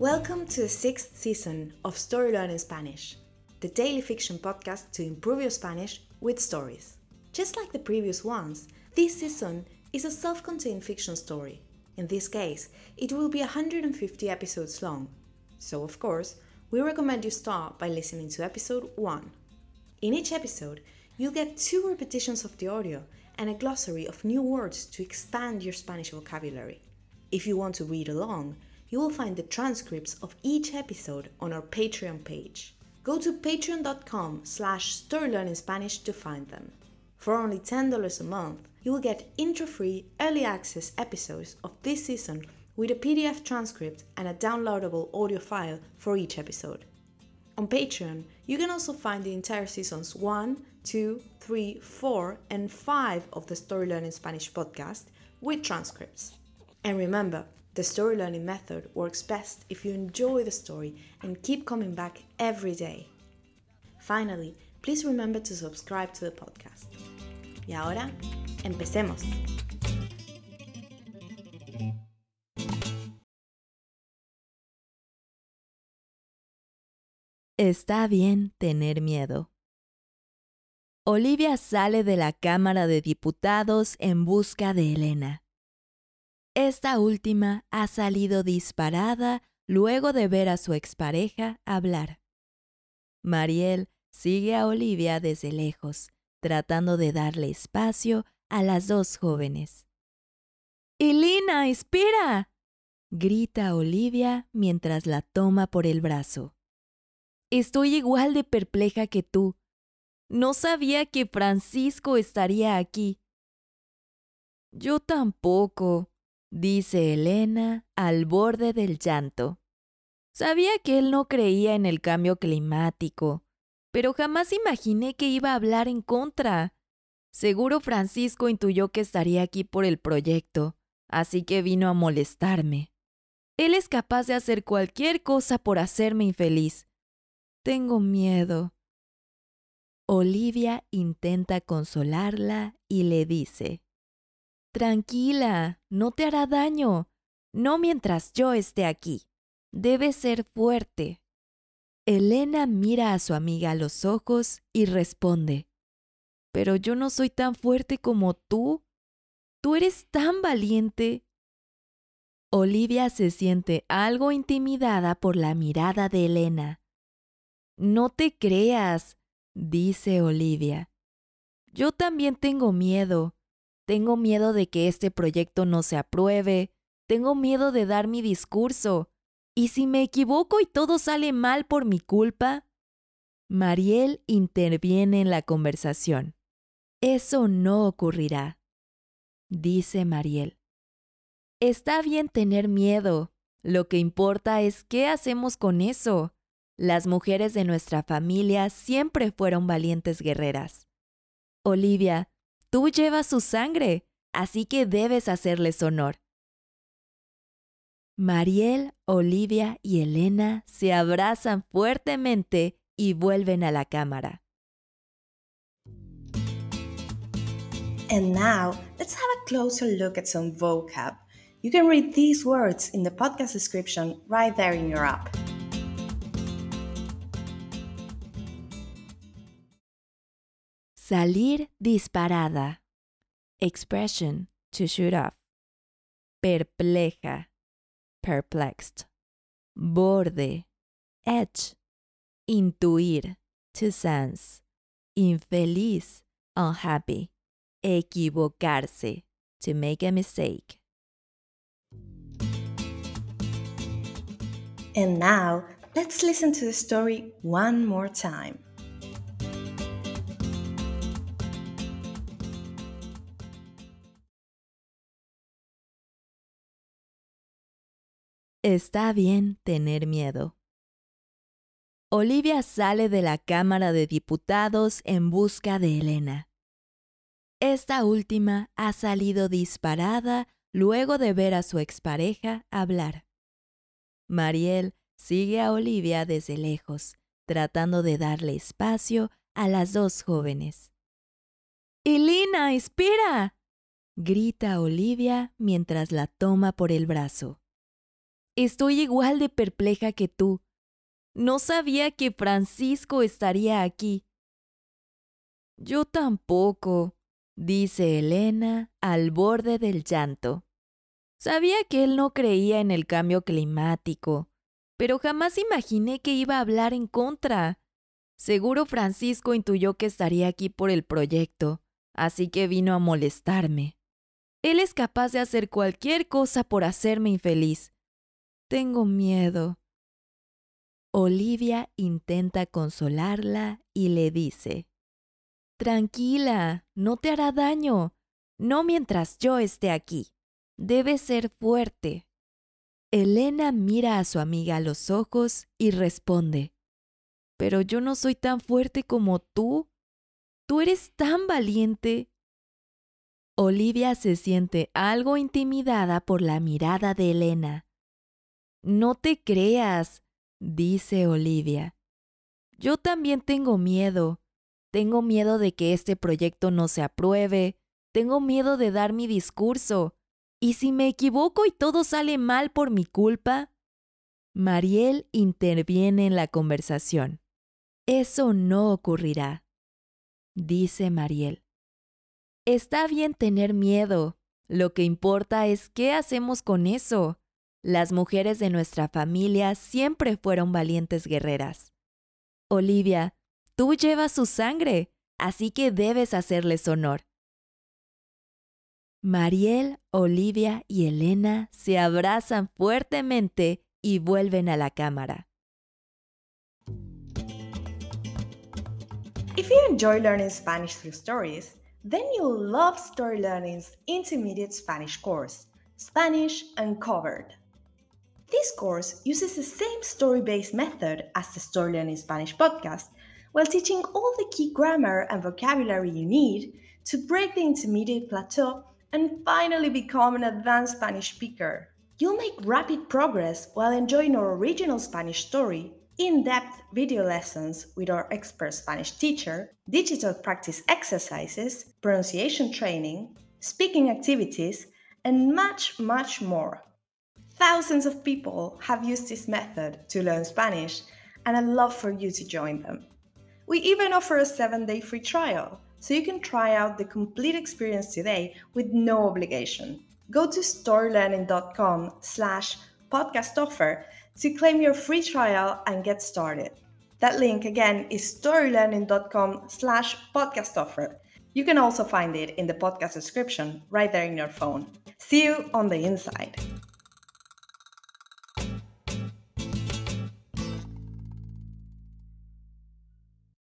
Welcome to the sixth season of Story Learning Spanish, the daily fiction podcast to improve your Spanish with stories. Just like the previous ones, this season is a self contained fiction story. In this case, it will be 150 episodes long. So, of course, we recommend you start by listening to episode 1. In each episode, you'll get two repetitions of the audio and a glossary of new words to expand your Spanish vocabulary. If you want to read along, you will find the transcripts of each episode on our Patreon page. Go to patreon.com slash storylearningspanish to find them. For only $10 a month, you will get intro-free early access episodes of this season with a PDF transcript and a downloadable audio file for each episode. On Patreon, you can also find the entire seasons 1, 2, 3, 4, and 5 of the Story Learning Spanish podcast with transcripts. And remember, the story learning method works best if you enjoy the story and keep coming back every day. Finally, please remember to subscribe to the podcast. Y ahora, empecemos. Está bien tener miedo. Olivia sale de la Cámara de Diputados en busca de Elena. Esta última ha salido disparada luego de ver a su expareja hablar. Mariel sigue a Olivia desde lejos, tratando de darle espacio a las dos jóvenes. Elena, espera. grita Olivia mientras la toma por el brazo. Estoy igual de perpleja que tú. No sabía que Francisco estaría aquí. Yo tampoco, dice Elena al borde del llanto. Sabía que él no creía en el cambio climático, pero jamás imaginé que iba a hablar en contra. Seguro Francisco intuyó que estaría aquí por el proyecto, así que vino a molestarme. Él es capaz de hacer cualquier cosa por hacerme infeliz. Tengo miedo. Olivia intenta consolarla y le dice, Tranquila, no te hará daño, no mientras yo esté aquí. Debes ser fuerte. Elena mira a su amiga a los ojos y responde, Pero yo no soy tan fuerte como tú. Tú eres tan valiente. Olivia se siente algo intimidada por la mirada de Elena. No te creas, dice Olivia. Yo también tengo miedo. Tengo miedo de que este proyecto no se apruebe. Tengo miedo de dar mi discurso. ¿Y si me equivoco y todo sale mal por mi culpa? Mariel interviene en la conversación. Eso no ocurrirá, dice Mariel. Está bien tener miedo. Lo que importa es qué hacemos con eso. Las mujeres de nuestra familia siempre fueron valientes guerreras. Olivia, Tú llevas su sangre, así que debes hacerles honor. Mariel, Olivia y Elena se abrazan fuertemente y vuelven a la cámara. And now, let's have a closer look at some vocab. You can read these words in the podcast description right there in your app. Salir disparada. Expression to shoot off. Perpleja. Perplexed. Borde. Edge. Intuir. To sense. Infeliz. Unhappy. Equivocarse. To make a mistake. And now, let's listen to the story one more time. Está bien tener miedo. Olivia sale de la Cámara de Diputados en busca de Elena. Esta última ha salido disparada luego de ver a su expareja hablar. Mariel sigue a Olivia desde lejos, tratando de darle espacio a las dos jóvenes. Elena, espera, grita Olivia mientras la toma por el brazo. Estoy igual de perpleja que tú. No sabía que Francisco estaría aquí. Yo tampoco, dice Elena al borde del llanto. Sabía que él no creía en el cambio climático, pero jamás imaginé que iba a hablar en contra. Seguro Francisco intuyó que estaría aquí por el proyecto, así que vino a molestarme. Él es capaz de hacer cualquier cosa por hacerme infeliz. Tengo miedo. Olivia intenta consolarla y le dice, Tranquila, no te hará daño, no mientras yo esté aquí. Debes ser fuerte. Elena mira a su amiga a los ojos y responde, Pero yo no soy tan fuerte como tú. Tú eres tan valiente. Olivia se siente algo intimidada por la mirada de Elena. No te creas, dice Olivia. Yo también tengo miedo. Tengo miedo de que este proyecto no se apruebe. Tengo miedo de dar mi discurso. ¿Y si me equivoco y todo sale mal por mi culpa? Mariel interviene en la conversación. Eso no ocurrirá, dice Mariel. Está bien tener miedo. Lo que importa es qué hacemos con eso. Las mujeres de nuestra familia siempre fueron valientes guerreras. Olivia, tú llevas su sangre, así que debes hacerles honor. Mariel, Olivia y Elena se abrazan fuertemente y vuelven a la cámara. If you enjoy learning Spanish through stories, then you'll love Story Learning's intermediate Spanish course, Spanish Uncovered. This course uses the same story based method as the Story Learning Spanish podcast, while teaching all the key grammar and vocabulary you need to break the intermediate plateau and finally become an advanced Spanish speaker. You'll make rapid progress while enjoying our original Spanish story, in depth video lessons with our expert Spanish teacher, digital practice exercises, pronunciation training, speaking activities, and much, much more. Thousands of people have used this method to learn Spanish, and I'd love for you to join them. We even offer a seven day free trial, so you can try out the complete experience today with no obligation. Go to storylearning.com slash podcast offer to claim your free trial and get started. That link again is storylearning.com slash podcast offer. You can also find it in the podcast description right there in your phone. See you on the inside.